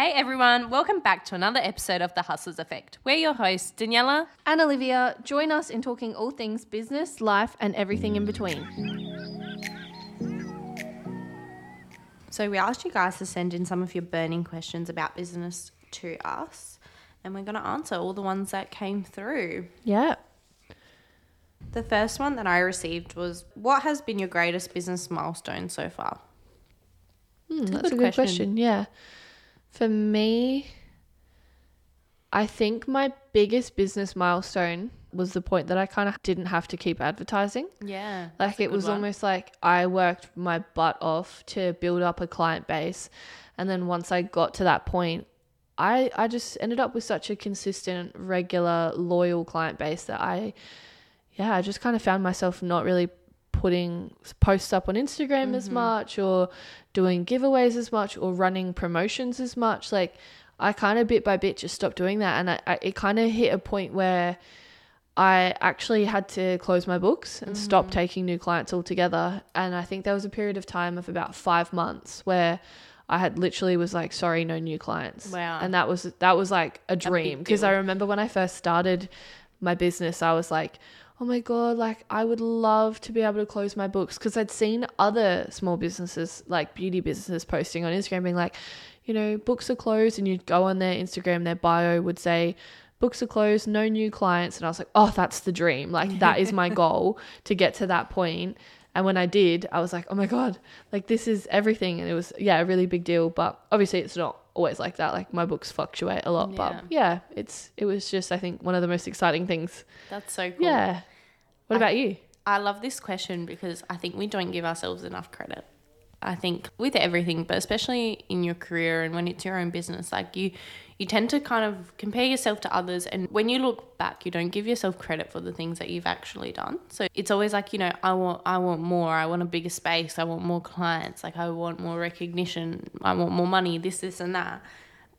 Hey everyone, welcome back to another episode of The Hustlers Effect. We're your hosts, Daniela. And Olivia, join us in talking all things business, life, and everything in between. So, we asked you guys to send in some of your burning questions about business to us, and we're going to answer all the ones that came through. Yeah. The first one that I received was What has been your greatest business milestone so far? Hmm, a that's good a good question. question. Yeah. For me, I think my biggest business milestone was the point that I kind of didn't have to keep advertising. Yeah. Like it was almost like I worked my butt off to build up a client base. And then once I got to that point, I, I just ended up with such a consistent, regular, loyal client base that I, yeah, I just kind of found myself not really putting posts up on Instagram as much or doing giveaways as much or running promotions as much. Like I kind of bit by bit just stopped doing that. And I, I, it kind of hit a point where I actually had to close my books and stop taking new clients altogether. And I think there was a period of time of about five months where I had literally was like, sorry, no new clients. Wow. And that was that was like a dream because I remember when I first started my business, I was like, oh my god, like I would love to be able to close my books because I'd seen other small businesses like beauty businesses posting on Instagram being like, you know, books are closed, and you'd go on their Instagram, their bio would say. Books are closed, no new clients. And I was like, oh, that's the dream. Like, that is my goal to get to that point. And when I did, I was like, oh my God, like this is everything. And it was, yeah, a really big deal. But obviously, it's not always like that. Like, my books fluctuate a lot. Yeah. But yeah, it's, it was just, I think, one of the most exciting things. That's so cool. Yeah. What about you? I love this question because I think we don't give ourselves enough credit. I think with everything, but especially in your career and when it's your own business, like you you tend to kind of compare yourself to others and when you look back, you don't give yourself credit for the things that you've actually done. So it's always like, you know, I want I want more, I want a bigger space, I want more clients, like I want more recognition, I want more money, this, this and that.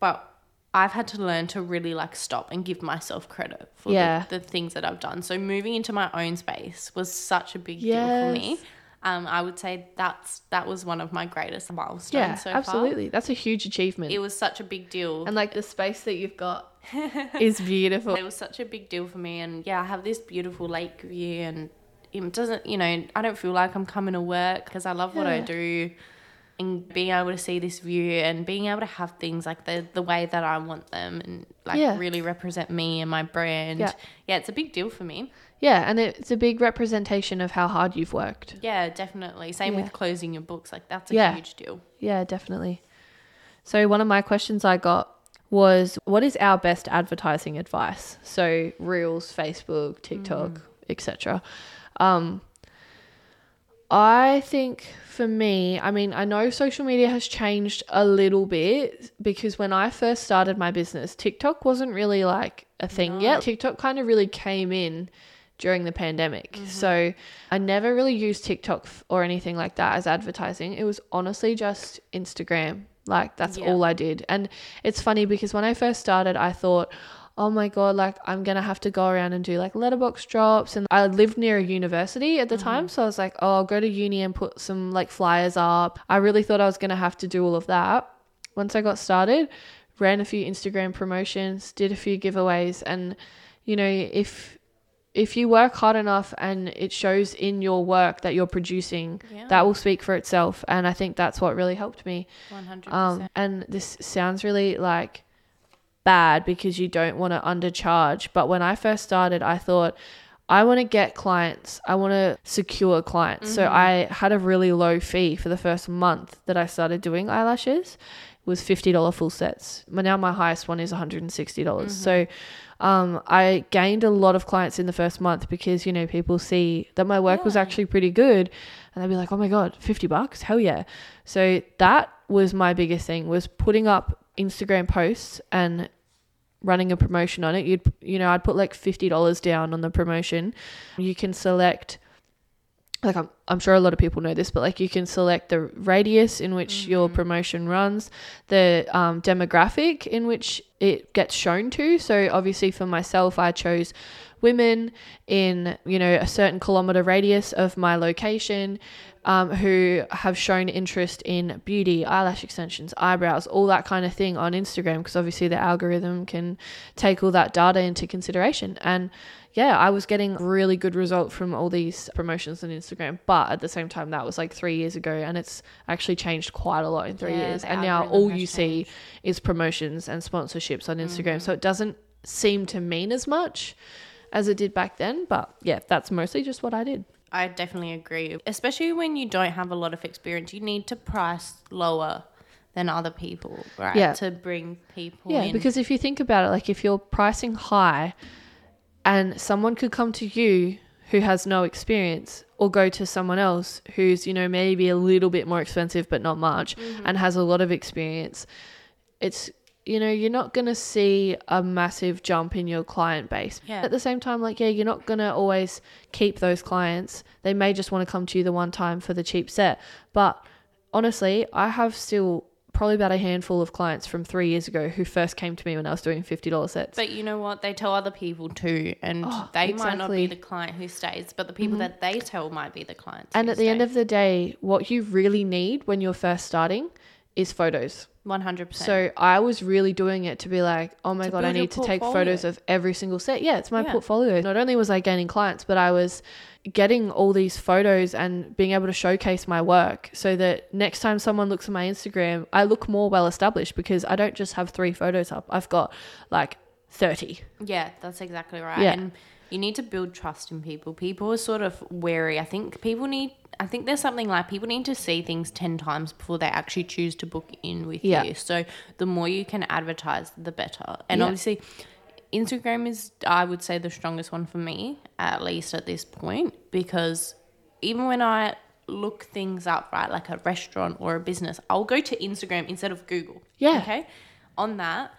But I've had to learn to really like stop and give myself credit for Yeah. the, the things that I've done. So moving into my own space was such a big deal for me. Um, I would say that's that was one of my greatest milestones Yeah, so absolutely. That's a huge achievement. It was such a big deal. and like the space that you've got is beautiful. it was such a big deal for me and yeah, I have this beautiful lake view and it doesn't you know, I don't feel like I'm coming to work because I love what I do and being able to see this view and being able to have things like the the way that I want them and like Yeah. really represent me and my brand. Yeah. yeah, it's a big deal for me. Yeah, and it's a big representation of how hard you've worked. Yeah, definitely. Same Yeah. with closing your books. Like that's a Yeah. huge deal. Yeah, definitely. So one of my questions I got was what is our best advertising advice? So Reels, Facebook, TikTok, etc. Um I think for me, I mean, I know social media has changed a little bit because when I first started my business, TikTok wasn't really like a thing yet. TikTok kind of really came in during the pandemic. Mm-hmm. So I never really used TikTok or anything like that as advertising. It was honestly just Instagram. Like that's Yeah. all I did. And it's funny because when I first started, I thought, oh my god, like I'm gonna have to go around and do like letterbox drops. And I lived near a university at the time, so I was like, oh, I'll go to uni and put some like flyers up. I really thought I was gonna have to do all of that. Once I got started, ran a few Instagram promotions, did a few giveaways, and you know if if you work hard enough and it shows in your work that you're producing, Yeah. that will speak for itself. And I think that's what really helped me. One hundred Um, and this sounds really like bad because you don't want to undercharge. But when I first started, I thought, I want to get clients. I want to secure clients. So I had a really low fee for the first month that I started doing eyelashes. It was $50 full sets. But now my highest one is $160. dollars So um, I gained a lot of clients in the first month because, you know, people see that my work was actually pretty good and they'd be like, oh my God, 50 bucks? Hell yeah. So that was my biggest thing was putting up Instagram posts and running a promotion on it. You'd, you know, I'd put like $50 down on the promotion. You can select like I'm, I'm sure a lot of people know this, but like you can select the radius in which your promotion runs, the um, demographic in which it gets shown to. So obviously for myself, I chose women in you know a certain kilometer radius of my location um, who have shown interest in beauty, eyelash extensions, eyebrows, all that kind of thing on Instagram because obviously the algorithm can take all that data into consideration. And yeah, I was getting really good result from all these promotions on Instagram, but at the same time, that was like three years ago, and it's actually changed quite a lot in three Yeah, years. And now all you see is promotions and sponsorships on Instagram, so it doesn't seem to mean as much as it did back then. But yeah, that's mostly just what I did. I definitely agree. Especially when you don't have a lot of experience, you need to price lower than other people, right? Yeah. To bring people Yeah, in. because if you think about it, like if you're pricing high and someone could come to you who has no experience or go to someone else who's, you know, maybe a little bit more expensive but not much Mm-hmm. and has a lot of experience, it's you know, you're not going to see a massive jump in your client base. Yeah. At the same time, like, yeah, you're not going to always keep those clients. They may just want to come to you the one time for the cheap set. But honestly, I have still probably about a handful of clients from three years ago who first came to me when I was doing $50 sets. But you know what? They tell other people too, and Oh, they might not. Mm-hmm. be the client who stays, but the people that they tell might be the clients. and at the end of the day, what you really need when you're first starting is photos. One hundred percent. So I was really doing it to be like, oh my To god, I need to take photos of every single set. Yeah, it's my Yeah. portfolio. Not only was I gaining clients, but I was getting all these photos and being able to showcase my work so that next time someone looks at my Instagram, I look more well established because I don't just have 3 photos up. I've got like 30. Yeah, that's exactly right. Yeah. And you need to build trust in people. People are sort of wary. I think people need. I think there's something like people need to see things ten times before they actually choose to book in with Yeah. you. So the more you can advertise, the better. And Yeah. obviously, Instagram is, I would say, the strongest one for me, at least at this point, because even when I look things up, right, like a restaurant or a business, I'll go to Instagram instead of Google. Yeah. Okay. On that,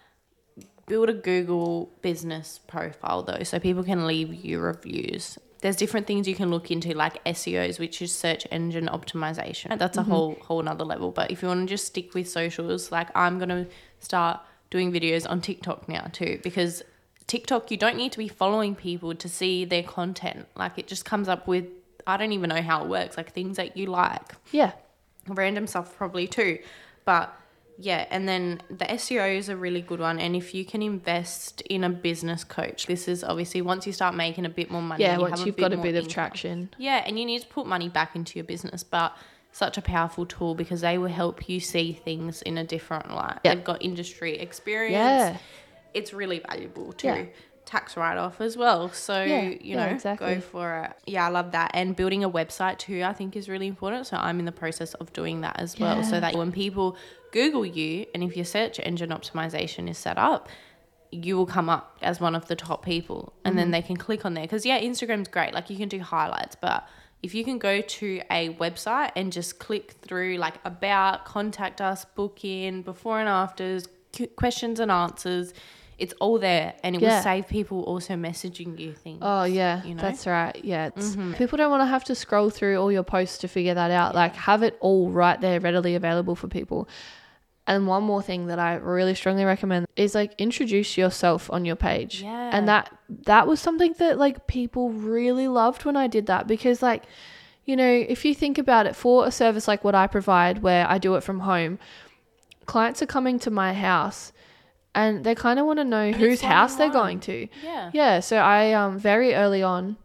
build a Google business profile though, so people can leave you reviews. There's different things you can look into, like SEOs, which is search engine optimization. That's a mm-hmm. whole whole another level. But if you want to just stick with socials, like I'm gonna start doing videos on TikTok now too, because TikTok you don't need to be following people to see their content. Like it just comes up with I don't even know how it works, like things that you like Yeah. random stuff probably too but yeah and then the seo is a really good one and if you can invest in a business coach this is obviously once you start making a bit more money Yeah, you once you've got a bit of income. traction. yeah and you need to put money back into your business but such a powerful tool because they will help you see things in a different light Yeah. they've got industry experience Yeah. it's really valuable too. Yeah. Tax write off as well. So, Yeah, you yeah, know, exactly. go for it. Yeah, I love that. And building a website too, I think is really important. So, I'm in the process of doing that as well. So that when people Google you and if your search engine optimization is set up, you will come up as one of the top people and Mm-hmm. then they can click on there. Because, yeah, Instagram's great. Like, you can do highlights, but if you can go to a website and just click through like about, contact us, book in, before and afters, questions and answers, it's all there and it Yeah. will save people also messaging you things. Oh yeah, you know? that's right. Yeah, it's, people don't want to have to scroll through all your posts to figure that out. Like have it all right there, readily available for people. And one more thing that I really strongly recommend is like introduce yourself on your page. Yeah. And that that was something that like people really loved when I did that because like you know, if you think about it for a service like what I provide where I do it from home, clients are coming to my house and they kind of want to know whose house they're going to. yeah. Yeah, so I um very early on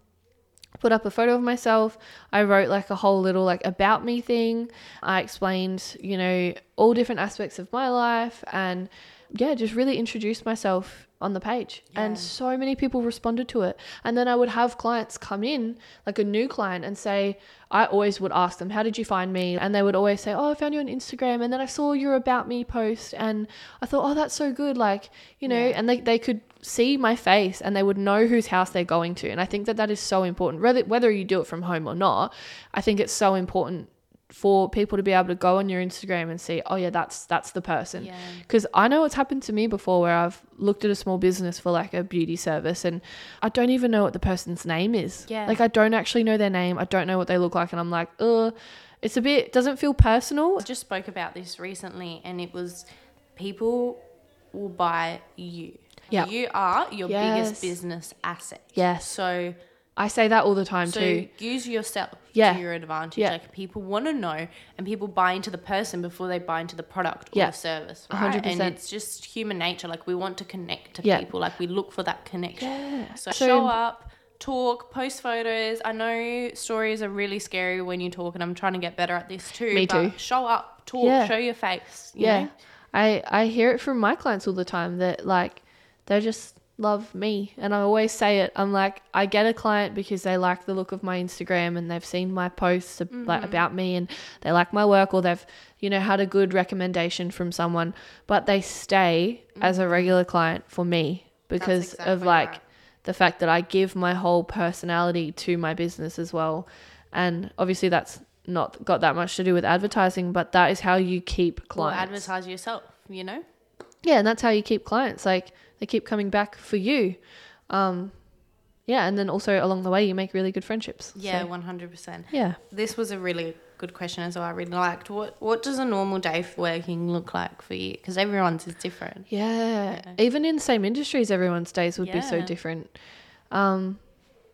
put up a photo of myself. I wrote like a whole little like about me thing. I explained, you know, all different aspects of my life and yeah, just really introduced myself on the page. Yeah. And so many people responded to it. And then I would have clients come in, like a new client, and say, I always would ask them, How did you find me? And they would always say, Oh, I found you on Instagram. And then I saw your About Me post. And I thought, Oh, that's so good. Like, you know, Yeah. and they, they could see my face and they would know whose house they're going to. And I think that that is so important. Whether, whether you do it from home or not, I think it's so important for people to be able to go on your Instagram and see, oh yeah, that's that's the person. Yeah. Because I know it's happened to me before where I've looked at a small business for like a beauty service and I don't even know what the person's name is. Yeah. Like I don't actually know their name. I don't know what they look like and I'm like, ugh. It's a bit doesn't feel personal. I just spoke about this recently, and it was people will buy you. Yeah. You are your Yes. biggest business asset. Yes. So I say that all the time so too. use yourself Yeah. to your advantage. Yeah. Like people want to know, and people buy into the person before they buy into the product or Yeah. the service, right? hundred And percent. And it's just human nature. Like we want to connect to Yeah. people. Like we look for that connection. Yeah. So, So- show up, talk, post photos. I know stories are really scary when you talk, and I'm trying to get better at this too. Me but too. Show up, talk, show your face. you yeah. know? I I hear it from my clients all the time that like they're just love me and I always say it. I'm like I get a client because they like the look of my Instagram and they've seen my posts ab- Mm-hmm. about me and they like my work or they've you know had a good recommendation from someone but they stay as a regular client for me because of Mm-hmm. like right. the fact that I give my whole personality to my business as well. And obviously that's not got that much to do with advertising, but that is how you keep clients. Or advertise yourself. You know. Yeah, and that's how you keep clients. Like they keep coming back for you. Um, yeah, and then also along the way you make really good friendships. Yeah, one hundred percent. yeah. This was a really good question as well. I really liked. What What does a normal day for working look like for you? Because everyone's is different. Yeah. Even in the same industries, everyone's days would be so different. Um,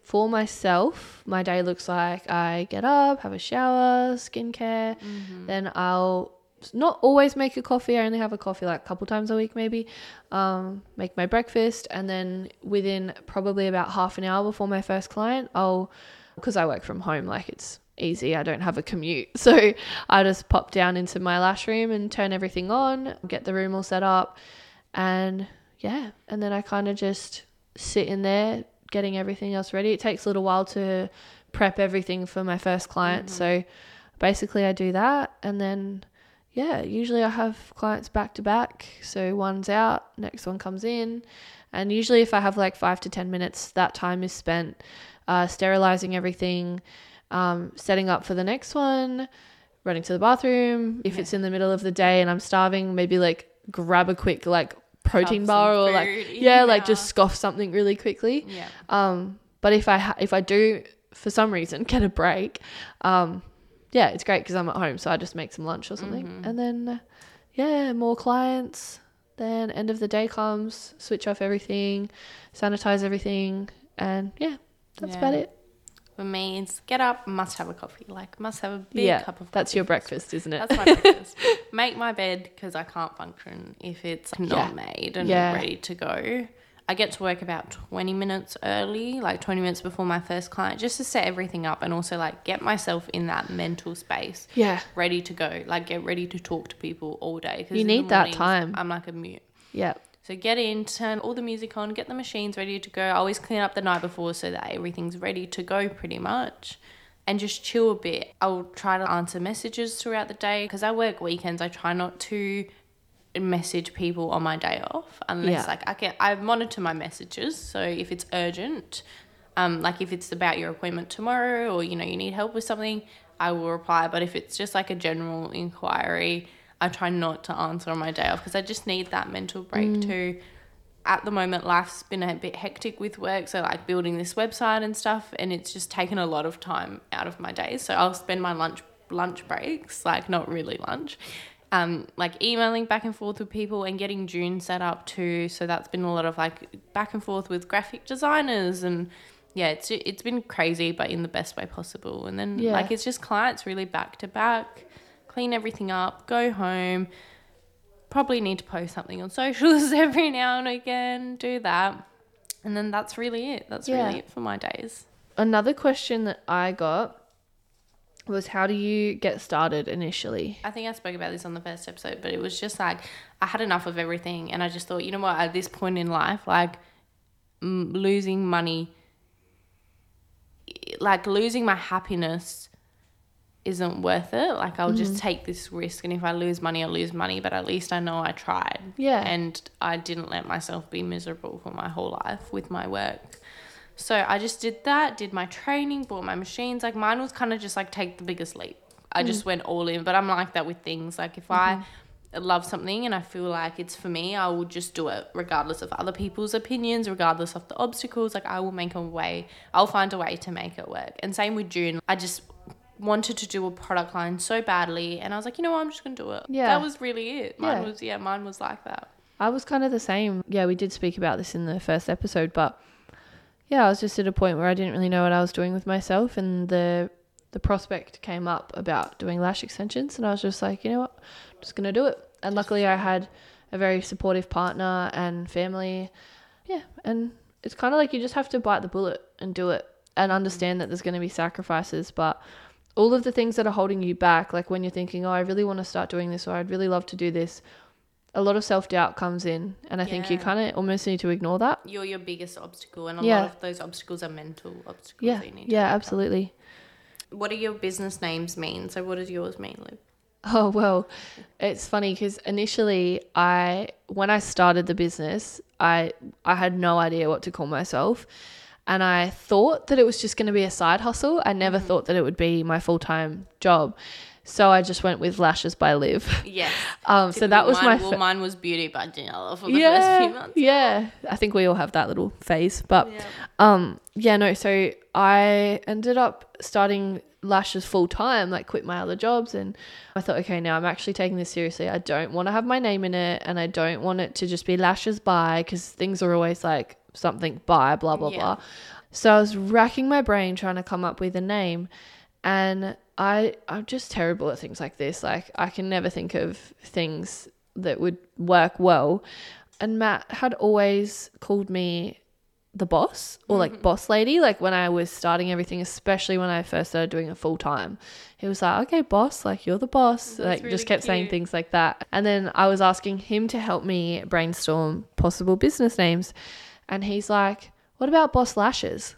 for myself, my day looks like I get up, have a shower, skincare, Mm-hmm. then I'll not always make a coffee. I only have a coffee like a couple times a week, maybe. Um, make my breakfast, and then within probably about half an hour before my first client, I'll because I work from home, like it's easy. I don't have a commute, so I just pop down into my lash room and turn everything on, get the room all set up, and yeah, and then I kind of just sit in there getting everything else ready. It takes a little while to prep everything for my first client, so basically I do that, and then yeah, usually I have clients back to back. So one's out, next one comes in. And usually, if I have like five to 10 minutes, that time is spent uh, sterilizing everything, um, setting up for the next one, running to the bathroom. If it's in the middle of the day and I'm starving, maybe like grab a quick like protein bar or like, yeah, like just scoff something really quickly. Yeah. Um, but if I ha- if I do for some reason get a break, um, yeah, it's great because I'm at home, so I just make some lunch or something, Mm-hmm. and then uh, yeah, more clients. Then end of the day comes, switch off everything, sanitize everything, and yeah, that's about it. For me, it's get up, must have a coffee. Like must have a big yeah, cup of. that's your breakfast, isn't it? That's my breakfast. Make my bed because I can't function if it's not Yeah. made and Yeah. ready to go. I get to work about 20 minutes early, like 20 minutes before my first client, just to set everything up and also like get myself in that mental space, yeah, ready to go, like get ready to talk to people all day. You need that time. I'm like a mute. yeah, So get in, turn all the music on, get the machines ready to go. I always clean up the night before so that everything's ready to go pretty much. And just chill a bit. I'll try to answer messages throughout the day because I work weekends. I try not to message people on my day off unless Yeah. like I can I monitor my messages. So if it's urgent, um, like if it's about your appointment tomorrow or you know you need help with something, I will reply. But if it's just like a general inquiry, I try not to answer on my day off because I just need that mental break too. At the moment, life's been a bit hectic with work, so like building this website and stuff, and it's just taken a lot of time out of my days. So I'll spend my lunch lunch breaks, like not really lunch, um, like emailing back and forth with people and getting June set up too. So that's been a lot of like back and forth with graphic designers and yeah, it's it's been crazy, but in the best way possible. And then Yeah. like it's just clients really back to back, clean everything up, go home. Probably need to post something on socials every now and again. Do that, and then that's really it. That's Yeah. really it for my days. Another question that I got was how do you get started initially? I think I spoke about this on the first episode, but it was just like I had enough of everything, and I just thought, you know what? At this point in life, like m- losing money, like losing my happiness, isn't worth it. Like I'll just mm-hmm. take this risk, and if I lose money, I'll lose money. But at least I know I tried. Yeah. and I didn't let myself be miserable for my whole life with my work. So I just did that, did my training, bought my machines. Like mine was kind of just like take the biggest leap. I just mm. went all in. But I'm like that with things. Like if I mm-hmm. love something and I feel like it's for me, I will just do it regardless of other people's opinions, regardless of the obstacles. Like I will make a way. I'll find a way to make it work. And same with June. I just wanted to do a product line so badly and I was like, you know what, I'm just gonna do it. Yeah. That was really it. Mine Yeah. was yeah, mine was like that. I was kind of the same. Yeah, we did speak about this in the first episode, but yeah, I was just at a point where I didn't really know what I was doing with myself, and the the prospect came up about doing lash extensions, and I was just like, you know what, I'm just gonna do it. And luckily, I had a very supportive partner and family. Yeah, and it's kind of like you just have to bite the bullet and do it, and understand that there's going to be sacrifices, but all of the things that are holding you back, like when you're thinking, oh, I really want to start doing this, or I'd really love to do this, a lot of self doubt comes in, and I think you Yeah. kind of almost need to ignore that. You're your biggest obstacle and a Yeah. lot of those obstacles are mental obstacles Yeah, that you need to yeah, overcome. absolutely. What do your business names mean? So what does yours mean, Liv? Oh well, it's funny because initially I, when I started the business, I I had no idea what to call myself, and I thought that it was just going to be a side hustle. I never mm-hmm. thought that it would be my full time job, so I just went with Lashes by Liv. Yes. Um, so that was mine, my well, fir- mine was beauty by Janella for the first few months. yeah. I think we all have that little phase, but Yeah. Um, yeah, no, so I ended up starting lashes full time, like quit my other jobs and I thought, okay, now I'm actually taking this seriously. I don't want to have my name in it and I don't want it to just be lashes by because things are always like something by blah blah Yeah. blah. So I was racking my brain trying to come up with a name and I I'm just terrible at things like this. Like I can never think of things that would work well. And Matt had always called me the boss or Mm-hmm. like boss lady like when I was starting everything especially when I first started doing it full time he was like okay boss like you're the boss like really just kept saying things like that and then I was asking him to help me brainstorm possible business names and he's like what about boss lashes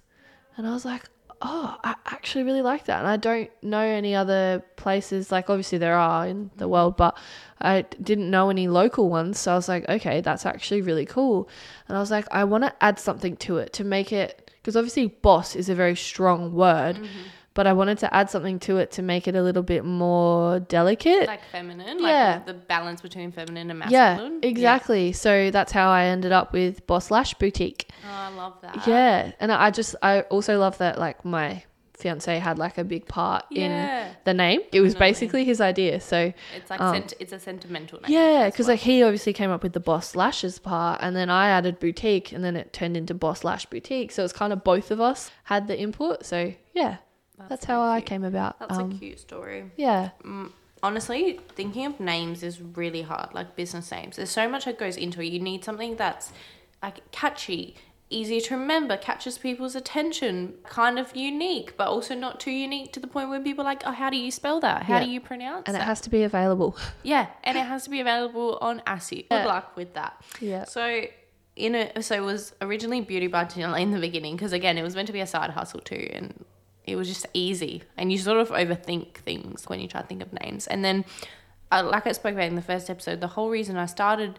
and I was like, oh, I actually really like that. And I don't know any other places, like obviously there are in the world, but I didn't know any local ones. So I was like, okay, that's actually really cool. And I was like, I want to add something to it to make it, because obviously boss is a very strong word, mm-hmm. But I wanted to add something to it to make it a little bit more delicate. Like feminine. Yeah. Like the balance between feminine and masculine. yeah, exactly. So that's how I ended up with Boss Lash Boutique. Oh, I love that. Yeah, and I just I also love that like my fiance had like a big part Yeah. in the name. It was Definitely. basically his idea. So It's like Um, sent- it's a sentimental name. yeah, because well. like he obviously came up with the Boss Lashes part, and then I added boutique, and then it turned into Boss Lash Boutique. So it's kind of both of us had the input. So yeah, that's, so how I came about. That's um, a cute story. yeah, Mm, honestly, thinking of names is really hard, like business names. There's so much that goes into it. You need something that's like catchy, easy to remember, catches people's attention, kind of unique, but also not too unique to the point where people are like, oh, how do you spell that? How Yeah. do you pronounce and it has to be available. yeah, and it has to be available on ASIC. Yeah. Good luck with that. yeah, So in it, so it was originally Beauty by Janelle in the beginning because again, it was meant to be a side hustle too, and it was just easy. And you sort of overthink things when you try to think of names. And then, uh, like I spoke about in the first episode, the whole reason I started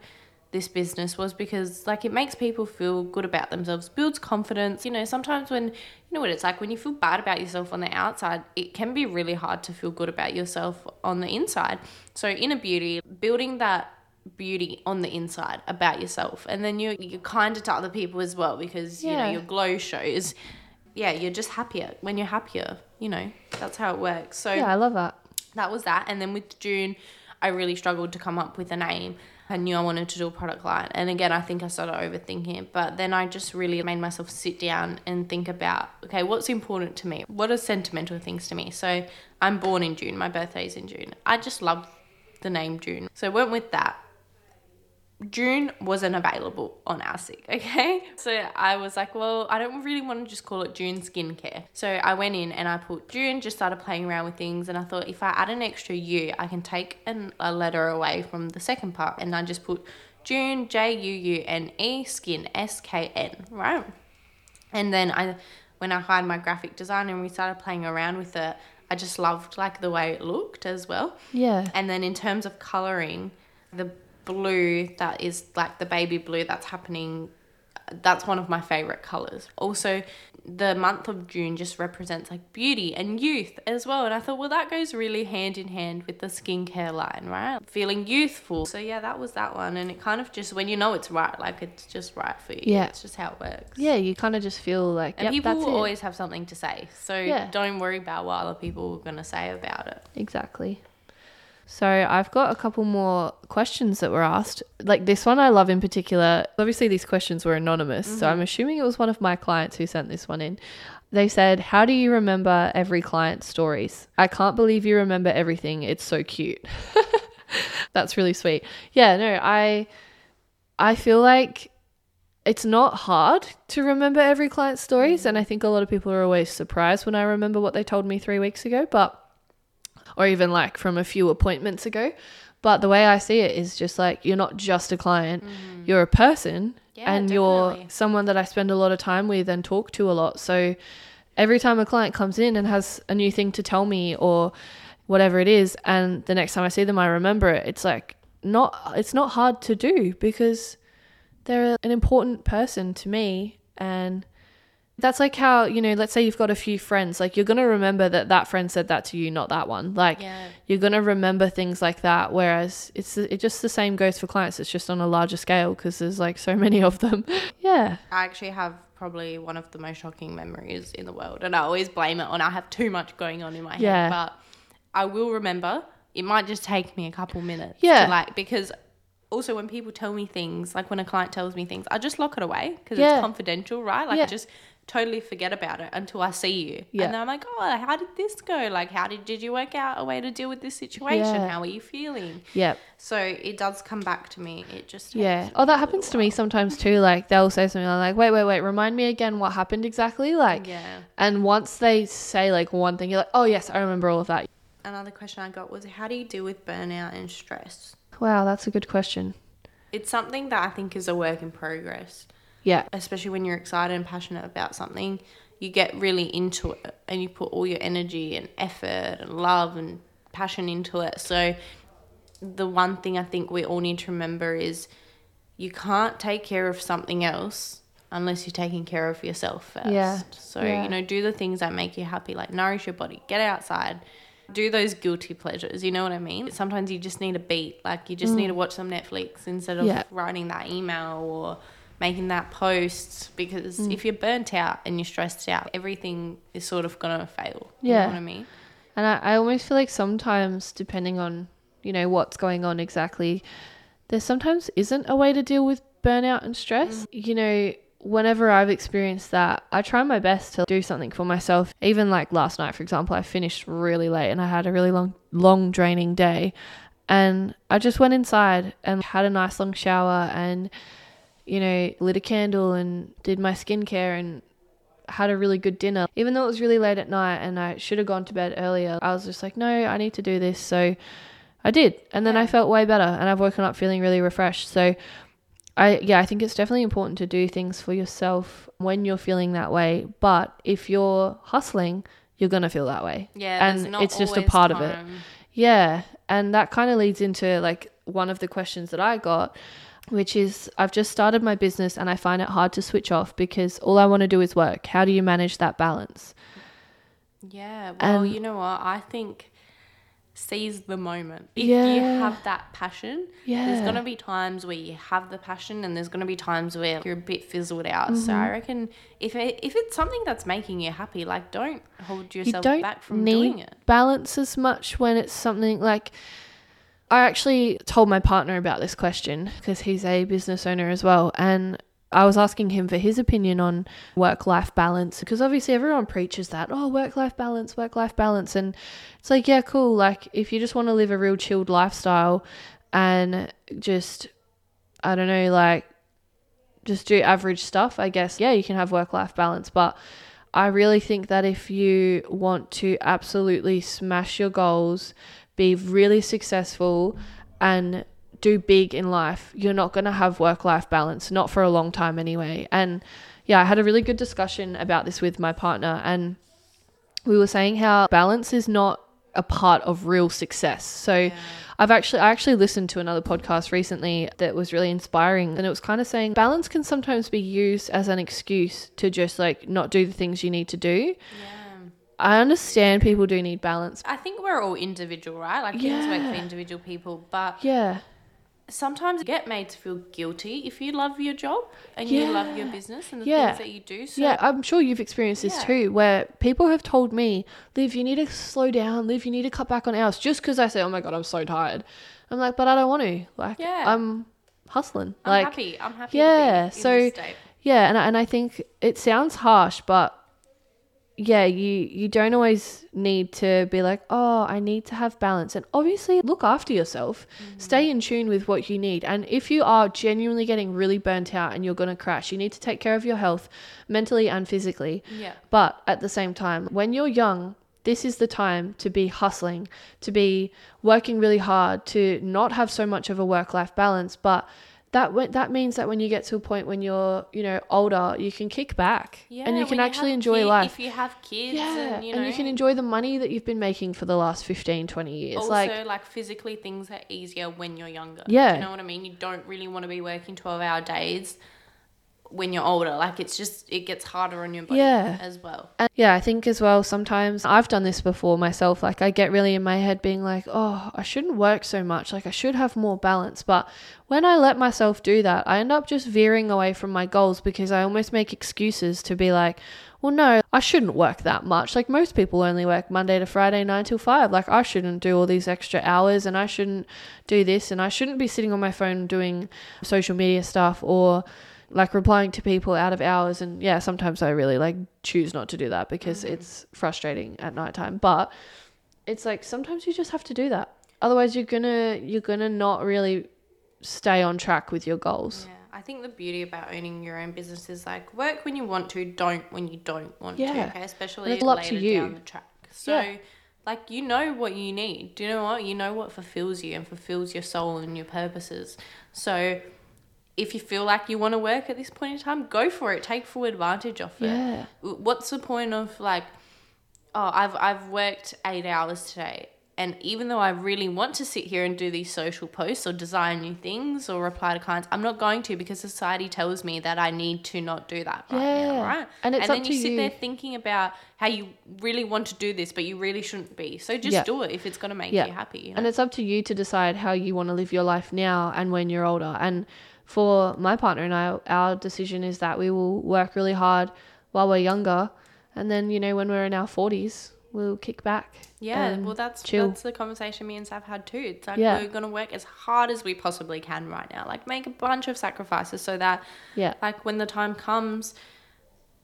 this business was because like it makes people feel good about themselves, builds confidence. You know, sometimes when you know what it's like when you feel bad about yourself on the outside, it can be really hard to feel good about yourself on the inside. So inner beauty, building that beauty on the inside about yourself and then you're, you're kinder to other people as well because you know your glow shows yeah you're just happier when you're happier you know that's how it works. So yeah, I love that. that was that. And then with june i really struggled to come up with a name. I knew i wanted to do a product line. And again i think i started overthinking it but then i just really made myself sit down and think about okay what's important to me? What are sentimental things to me? So i'm born in june. My birthday's in june. I just love the name june. So I went with that June wasn't available on ASIC, okay? So I was like, well, I don't really want to just call it June skincare. So I went in and I put June, just started playing around with things, and I thought if I add an extra U, I can take an, a letter away from the second part, and I just put June, J U U N E, skin, S K N, right? And then I, when I hired my graphic designer and we started playing around with it, I just loved like the way it looked as well. Yeah, And then in terms of coloring, the blue that is like the baby blue that's happening, that's one of my favorite colors. Also, the month of June just represents like beauty and youth as well. And I thought, well, that goes really hand in hand with the skincare line, right? Feeling youthful. So yeah, that was that one. And it kind of just, when you know it's right, like it's just right for you. Yeah. It's just how it works. Yeah, you kind of just feel like And yep, people will always have something to say. So Yeah. don't worry about what other people are going to say about it. Exactly. So I've got a couple more questions that were asked. Like this one I love in particular. Obviously these questions were anonymous, so I'm mm-hmm. assuming it was one of my clients who sent this one in. They said, "How do you remember every client's stories? I can't believe you remember everything. It's so cute." That's really sweet. Yeah, no, I I feel like it's not hard to remember every client's stories mm. and I think a lot of people are always surprised when I remember what they told me 3 weeks ago, but or even like from a few appointments ago. But the way I see it is just like you're not just a client, mm-hmm. you're a person Yeah, and you're someone that I spend a lot of time with and talk to a lot. So every time a client comes in and has a new thing to tell me or whatever it is and the next time I see them I remember it, it's like not it's not hard to do because they're an important person to me and that's like how you know let's say you've got a few friends like you're going to remember that that friend said that to you not that one like Yeah. you're going to remember things like that whereas it's it just the same goes for clients it's just on a larger scale because there's like so many of them yeah I actually have probably one of the most shocking memories in the world, and I always blame it on I have too much going on in my Yeah. head. But I will remember. It might just take me a couple minutes. Yeah. Like because also when people tell me things, like when a client tells me things, I just lock it away because Yeah. it's confidential, right? Like Yeah. I just totally forget about it until I see you. Yeah. And then I'm like, oh, how did this go? Like, how did did you work out a way to deal with this situation? Yeah. How are you feeling? yeah So it does come back to me. It just yeah oh that happens to me sometimes too like they'll say something I'm like wait wait wait remind me again what happened exactly like Yeah. and once they say like one thing you're like oh yes i remember all of that Another question I got was how do you deal with burnout and stress? wow that's a good question It's something that I think is a work in progress, yeah especially when you're excited and passionate about something. You get really into it and you put all your energy and effort and love and passion into it. So, the one thing I think we all need to remember is you can't take care of something else unless you're taking care of yourself first. Yeah. So, Yeah. you know, do the things that make you happy, like nourish your body, get outside, do those guilty pleasures. You know what I mean? Sometimes you just need a beat. Like, you just need to watch some Netflix instead of Mm. Yeah. writing that email or making that post because Mm. if you're burnt out and you're stressed out, everything is sort of going to fail. You Yeah. know what I mean? And I, I almost feel like sometimes, depending on, you know, what's going on exactly, there sometimes isn't a way to deal with burnout and stress. You know, whenever I've experienced that, I try my best to do something for myself. Even like last night, for example, I finished really late and I had a really long, long, draining day. And I just went inside and had a nice long shower and, you know, lit a candle and did my skincare and had a really good dinner. Even though it was really late at night and I should have gone to bed earlier, I was just like, no, I need to do this. So I did. And then I felt way better and I've woken up feeling really refreshed. So I yeah, I think it's definitely important to do things for yourself when you're feeling that way. But if you're hustling, you're gonna feel that way. Yeah, and it's just a part of it. Yeah, and that kind of leads into like one of the questions that I got, which is I've just started my business and I find it hard to switch off because all I want to do is work. How do you manage that balance? Yeah, well, And- you know what? I think seize the moment. If you have that passion, Yeah. there's going to be times where you have the passion and there's going to be times where you're a bit fizzled out. So Mm-hmm. I reckon if it, if it's something that's making you happy, like don't hold yourself You don't back from doing it. balance as much when it's something like I actually told my partner about this question because he's a business owner as well and I was asking him for his opinion on work life balance because obviously everyone preaches that oh work life balance work life balance and it's like yeah cool like if you just want to live a real chilled lifestyle and just I don't know like just do average stuff I guess yeah you can have work life balance but I really think that if you want to absolutely smash your goals, be really successful, and do big in life, you're not going to have work life balance, not for a long time anyway. And yeah, I had a really good discussion about this with my partner, and we were saying how balance is not a part of real success. So I've actually I actually listened to another podcast recently that was really inspiring and it was kind of saying balance can sometimes be used as an excuse to just like not do the things you need to do. Yeah. I understand people do need balance. I think we're all individual, right? Like things work for individual people, but Yeah. sometimes you get made to feel guilty if you love your job and you love your business and the Yeah. things that you do. So yeah, I'm sure you've experienced this Yeah. too, where people have told me, Liv, you need to slow down. Liv, you need to cut back on hours. Just because I say, oh my God, I'm so tired. I'm like, but I don't want to. Like, Yeah. I'm hustling. I'm like, happy. I'm happy. yeah, To be in so-. Yeah, and I, and I think it sounds harsh, but yeah, you you don't always need to be like, "Oh, I need to have balance." And obviously, look after yourself. Mm-hmm. Stay in tune with what you need. And if you are genuinely getting really burnt out and you're going to crash, you need to take care of your health mentally and physically. Yeah. But at the same time, when you're young, this is the time to be hustling, to be working really hard, to not have so much of a work-life balance, but that w- that means that when you get to a point when you're, you know, older, you can kick back Yeah, and you can actually have enjoy kid- life. If you have kids, Yeah, and you know, and you can enjoy the money that you've been making for the last 15, 20 years. also like like, physically things are easier when you're younger. Yeah. You know what I mean? You don't really want to be working twelve hour days when you're older. Like it's just it gets harder on your body Yeah. as well. And yeah, I think as well, sometimes I've done this before myself. Like, I get really in my head being like, oh, I shouldn't work so much. Like, I should have more balance. But when I let myself do that, I end up just veering away from my goals because I almost make excuses to be like, well, no, I shouldn't work that much. Like, most people only work Monday to Friday, nine till five. Like, I shouldn't do all these extra hours and I shouldn't do this and I shouldn't be sitting on my phone doing social media stuff or like replying to people out of hours and yeah sometimes i really like choose not to do that because mm-hmm. it's frustrating at nighttime but it's like sometimes you just have to do that otherwise you're gonna you're gonna not really stay on track with your goals Yeah, I think the beauty about owning your own business is like work when you want to, don't when you don't want Yeah. to. Okay, especially it's later to you. down the track. So, Yeah. like you know what you need. Do you know what you know what fulfills you and fulfills your soul and your purposes. So, if you feel like you want to work at this point in time, go for it. Take full advantage of it. Yeah. What's the point of like, oh, I've I've worked eight hours today. And even though I really want to sit here and do these social posts or design new things or reply to clients, I'm not going to because society tells me that I need to not do that right Yeah. now, right? And it's then up you to sit you. there thinking about how you really want to do this, but you really shouldn't be. So just Yeah. do it if it's going to make Yeah. you happy. You know? and it's up to you to decide how you want to live your life now and when you're older and for my partner and i our decision is that we will work really hard while we're younger and then you know when we're in our 40s we'll kick back Yeah, well, that's chill. that's the conversation me and Sav had too. It's like Yeah. we're gonna work as hard as we possibly can right now. Like make a bunch of sacrifices so that, yeah like, when the time comes,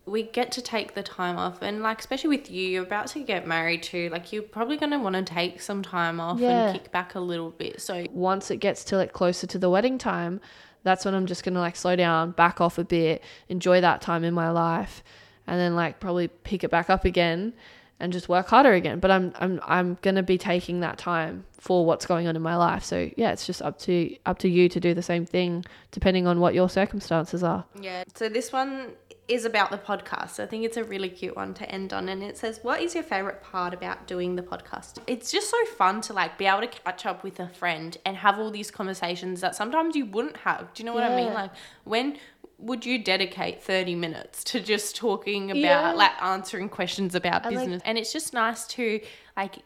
we get to take the time off. And like, especially with you, you're about to get married too. Like, you're probably gonna want to take some time off Yeah. and kick back a little bit. So once it gets to like closer to the wedding time, that's when I'm just gonna like slow down, back off a bit, enjoy that time in my life, and then like probably pick it back up again and just work harder again. But I'm I'm I'm gonna be taking that time for what's going on in my life. So yeah, it's just up to up to you to do the same thing depending on what your circumstances are. Yeah. So this one is about the podcast. I think it's a really cute one to end on. And it says, What is your favorite part about doing the podcast? It's just so fun to like be able to catch up with a friend and have all these conversations that sometimes you wouldn't have. Do you know what I mean? Like when would you dedicate 30 minutes to just talking about Yeah. like answering questions about I like- business and it's just nice to like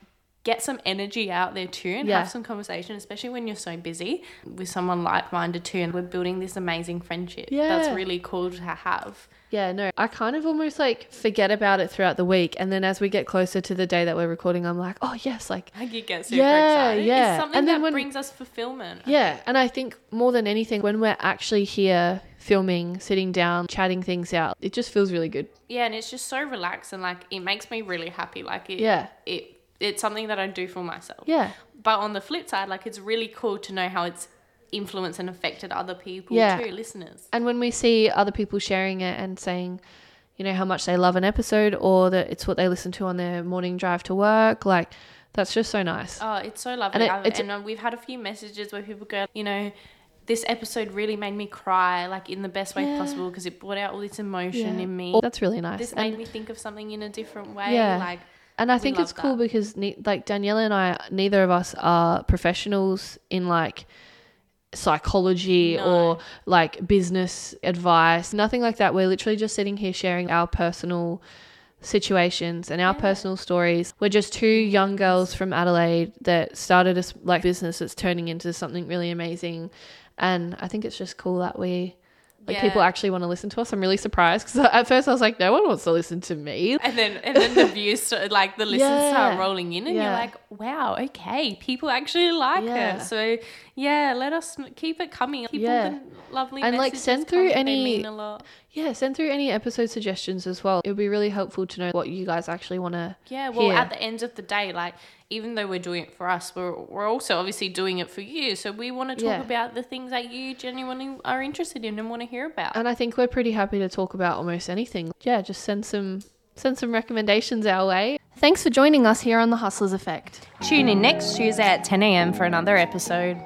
get some energy out there too and Yeah. have some conversation especially when you're so busy with someone like-minded too and we're building this amazing friendship yeah. that's really cool to have Yeah, no, I kind of almost like forget about it throughout the week, and then as we get closer to the day that we're recording, I'm like, oh yes, like you get super Yeah, excited yeah. it's something And then that when- brings us fulfillment Yeah, and I think more than anything, when we're actually here filming, sitting down, chatting things out, it just feels really good. yeah and it's just so relaxed and like it makes me really happy like it Yeah. it it's something that I do for myself Yeah, But on the flip side, like it's really cool to know how it's influenced and affected other people Yeah. too, listeners. and when we see other people sharing it and saying, you know, how much they love an episode or that it's what they listen to on their morning drive to work, like that's just so nice. Oh, it's so lovely. And it- And, uh, we've had a few messages where people go, you know, this episode really made me cry, like in the best way Yeah. possible, because it brought out all this emotion Yeah. in me. Oh, that's really nice. this And made me think of something in a different way. Yeah. Like And I think it's cool that. because ne- like Daniela and I, neither of us are professionals in like psychology No. or like business advice, nothing like that. We're literally just sitting here sharing our personal situations and our Yeah. personal stories. We're just two young girls from Adelaide that started a like business that's turning into something really amazing. And I think it's just cool that we like people actually want to listen to us. I'm really surprised because at first I was like, no one wants to listen to me. And then and then the views start, like the listens start rolling in and Yeah. you're like, wow, okay, people actually like Yeah. her. So yeah, let us keep it coming. Keep Yeah. lovely And, like, send through any- mean a lot. Yeah, send through any episode suggestions as well. It would be really helpful to know what you guys actually want to. Yeah, well, hear. at the end of the day, like even though we're doing it for us, we're we're also obviously doing it for you. So we want to talk Yeah. about the things that you genuinely are interested in and want to hear about. And I think we're pretty happy to talk about almost anything. Yeah, just send some send some recommendations our way. Thanks for joining us here on the Hustlers Effect. Tune in next Tuesday at 10 a.m. for another episode.